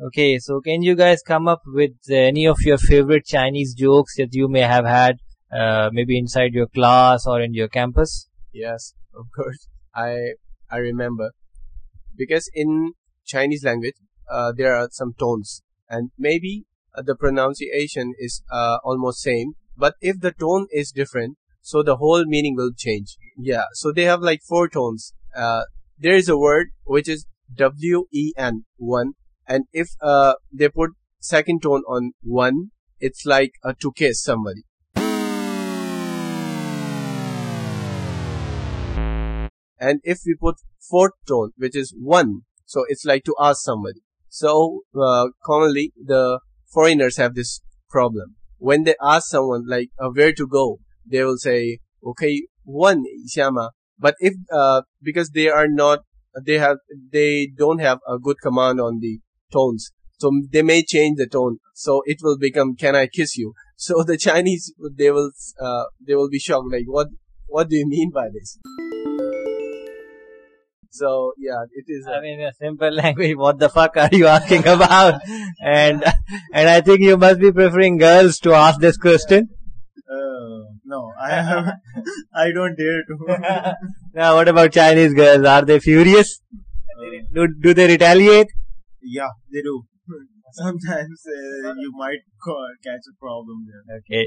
Okay, so can you guys come up with any of your favorite Chinese jokes that you may have had, uh, maybe inside your class or in your campus? Yes, of course. I I remember because in Chinese language uh, there are some tones and maybe uh, the pronunciation is uh, almost same, but if the tone is different, so the whole meaning will change. Yeah, so they have like four tones. Uh, there is a word which is W E N one and if uh, they put second tone on one, it's like a to kiss somebody. And if we put fourth tone, which is one, so it's like to ask somebody. So uh, commonly the foreigners have this problem. When they ask someone like uh, where to go, they will say, okay, one Ishama. But if, uh, because they are not, they have, they don't have a good command on the tones. So they may change the tone. So it will become, can I kiss you? So the Chinese, they will, uh, they will be shocked. Like, what, what do you mean by this? So yeah, it is. I mean, a simple language. What the fuck are you asking about? and and I think you must be preferring girls to ask this question. Uh, no, I have, I don't dare to. now, what about Chinese girls? Are they furious? Uh, Do do they retaliate? Yeah, they do. Sometimes uh, you might catch a problem there. Okay.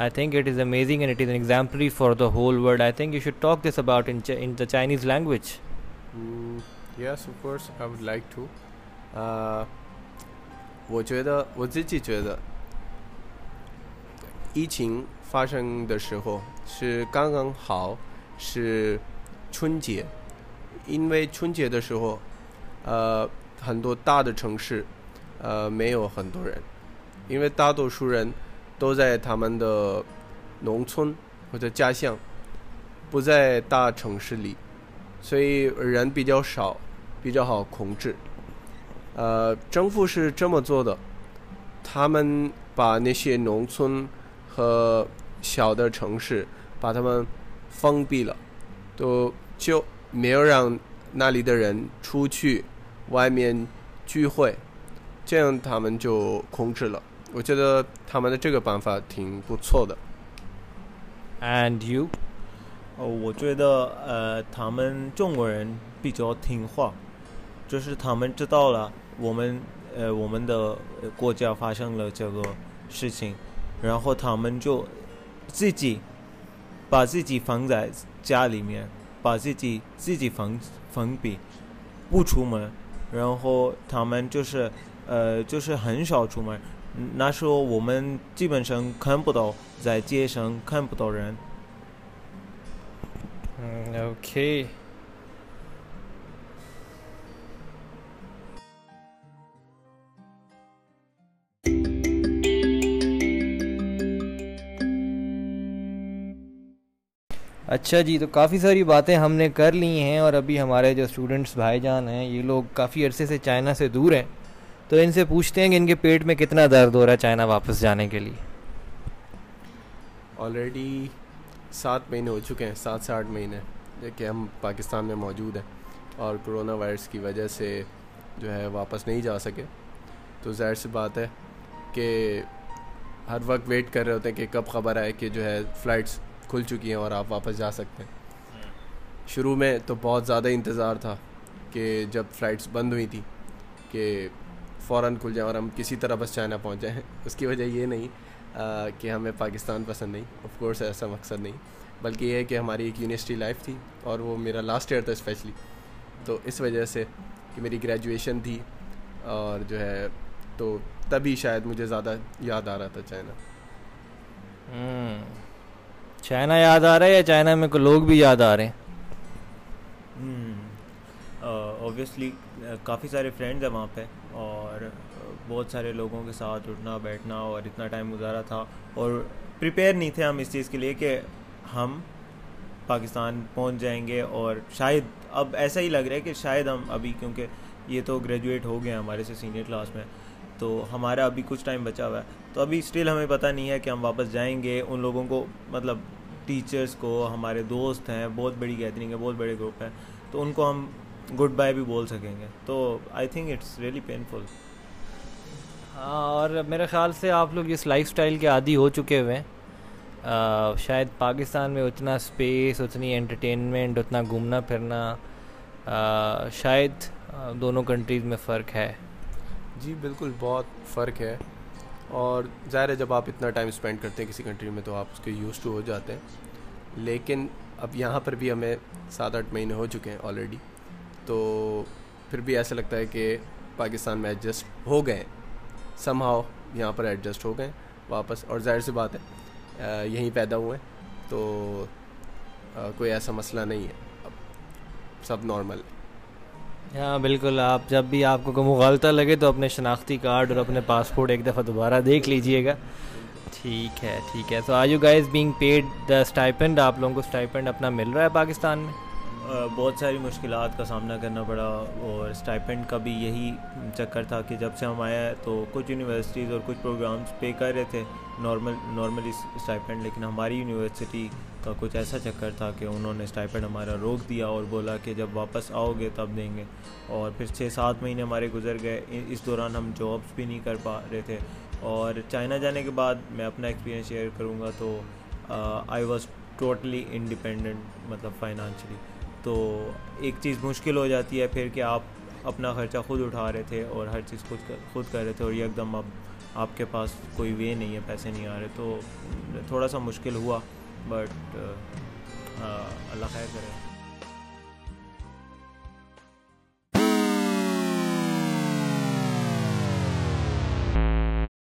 I think it is amazing and it is an exemplary for the whole world. I think you should talk this about in, Ch- in the Chinese language. Mm, yes, of course, I would like to. Uh, 我觉得我自己觉得，疫情发生的时候是刚刚好，是春节，因为春节的时候，呃，很多大的城市，呃，没有很多人，因为大多数人都在他们的农村或者家乡，不在大城市里。所以人比较少，比较好控制。呃，政府是这么做的，他们把那些农村和小的城市把他们封闭了，都就没有让那里的人出去外面聚会，这样他们就控制了。我觉得他们的这个办法挺不错的。And you? 哦，我觉得呃，他们中国人比较听话，就是他们知道了我们呃我们的国家发生了这个事情，然后他们就自己把自己放在家里面，把自己自己封封闭，不出门，然后他们就是呃就是很少出门。那时候我们基本上看不到在街上看不到人。嗯，OK اچھا جی تو کافی ساری باتیں ہم نے کر لی ہیں اور ابھی ہمارے جو اسٹوڈنٹس بھائی جان ہیں، یہ لوگ کافی عرصے سے چائنا سے دور ہیں۔ تو ان سے پوچھتے ہیں کہ ان کے پیٹ میں کتنا درد ہو رہا ہے چائنا واپس جانے کے لیے۔ آلریڈی سات مہینے ہو چکے ہیں، سات سے آٹھ مہینے۔ کہ ہم پاکستان میں موجود ہیں اور کرونا وائرس کی وجہ سے جو ہے واپس نہیں جا سکے۔ تو ظاہر سی بات ہے کہ ہر وقت ویٹ کر رہے ہوتے ہیں کہ کب خبر آئے کہ جو ہے فلائٹس کھل چکی ہیں اور آپ واپس جا سکتے ہیں۔ شروع میں تو بہت زیادہ انتظار تھا کہ جب فلائٹس بند ہوئی تھیں کہ فوراً کھل جائیں اور ہم کسی طرح بس چائنا پہنچ جائیں۔ اس کی وجہ یہ نہیں کہ ہمیں پاکستان پسند نہیں۔ آف کورس ایسا مقصد نہیں بلکہ یہ ہے کہ ہماری ایک یونیورسٹی لائف تھی اور وہ میرا لاسٹ ایئر تھا اسپیشلی تو اس وجہ سے کہ میری گریجویشن تھی اور جو ہے تو تبھی شاید مجھے زیادہ یاد آ رہا تھا چائنا۔ چائنا یاد آ رہا ہے یا چائنا میں کوئی لوگ بھی یاد آ رہے ہیں؟ اوبیسلی کافی سارے فرینڈز ہیں وہاں پہ اور بہت سارے لوگوں کے ساتھ اٹھنا، بیٹھنا اور اتنا ٹائم گزارا تھا اور پریپیئر نہیں تھے ہم اس چیز کے لیے کہ ہم پاکستان پہنچ جائیں گے اور شاید اب ایسا ہی لگ رہا ہے کہ شاید ہم ابھی، کیونکہ یہ تو گریجویٹ ہو گئے ہیں ہمارے سے سینئر کلاس میں، تو ہمارا ابھی کچھ ٹائم بچا ہوا ہے۔ تو ابھی اسٹل ہمیں پتہ نہیں ہے کہ ہم واپس جائیں گے۔ ان لوگوں کو مطلب ٹیچرس کو ہمارے دوست ہیں بہت بڑی گیدرنگ ہے بہت بڑے گروپ ہیں تو ان کو ہم گڈ بائی بھی بول سکیں گے۔ تو I think it's really painful ہاں اور میرے خیال سے آپ لوگ اس لائف اسٹائل کے عادی ہو چکے ہوئے ہیں۔ شاید پاکستان میں اتنا اسپیس اتنی انٹرٹینمنٹ اتنا گھومنا پھرنا شاید دونوں کنٹریز میں فرق ہے۔ جی بالکل بہت فرق ہے۔ اور ظاہر ہے جب آپ اتنا ٹائم اسپینڈ کرتے ہیں کسی کنٹری میں تو آپ اس کے یوز ٹو ہو جاتے ہیں۔ لیکن اب یہاں پر بھی ہمیں سات آٹھ مہینے ہو چکے ہیں آلریڈی تو پھر بھی ایسا لگتا ہے کہ پاکستان میں ایڈجسٹ ہو گئے سم ہاؤ یہاں پر ایڈجسٹ ہو گئے واپس۔ اور ظاہر سی بات ہے یہیں پیدا ہوئے ہیں۔ تو کوئی ایسا مسئلہ نہیں ہے۔ اب سب نارمل ہے۔ ہاں بالکل۔ آپ جب بھی آپ کو کوئی مغالطہ لگے تو اپنے شناختی کارڈ اور اپنے پاسپورٹ ایک دفعہ دوبارہ دیکھ لیجیے گا۔ ٹھیک ہے ٹھیک ہے۔ تو are you guys being paid the stipend آپ لوگوں کو اسٹائپنڈ اپنا مل رہا ہے پاکستان میں؟ بہت ساری مشکلات کا سامنا کرنا پڑا اور اسٹائپنڈ کا بھی یہی چکر تھا کہ جب سے ہم آیا تو کچھ یونیورسٹیز اور کچھ پروگرامس پے کر رہے تھے نارمل نارملی اسٹائپنڈ لیکن ہماری یونیورسٹی کا کچھ ایسا چکر تھا کہ انہوں نے اسٹائپنڈ ہمارا روک دیا اور بولا کہ جب واپس آؤ گے تب دیں گے۔ اور پھر چھ سات مہینے ہمارے گزر گئے اس دوران ہم جابس بھی نہیں کر پا رہے تھے۔ اور چائنا جانے کے بعد میں اپنا ایکسپیرینس شیئر کروں گا تو آئی واز ٹوٹلی انڈیپینڈنٹ مطلب فائنانشلی تو ایک چیز مشکل ہو جاتی ہے پھر کہ آپ اپنا خرچہ خود اٹھا رہے تھے اور ہر چیز خود خود کر رہے تھے اور ایک دم اب آپ کے پاس کوئی وے نہیں ہے، پیسے نہیں آ رہے، تو تھوڑا سا مشکل ہوا بٹ اللہ خیر کرے۔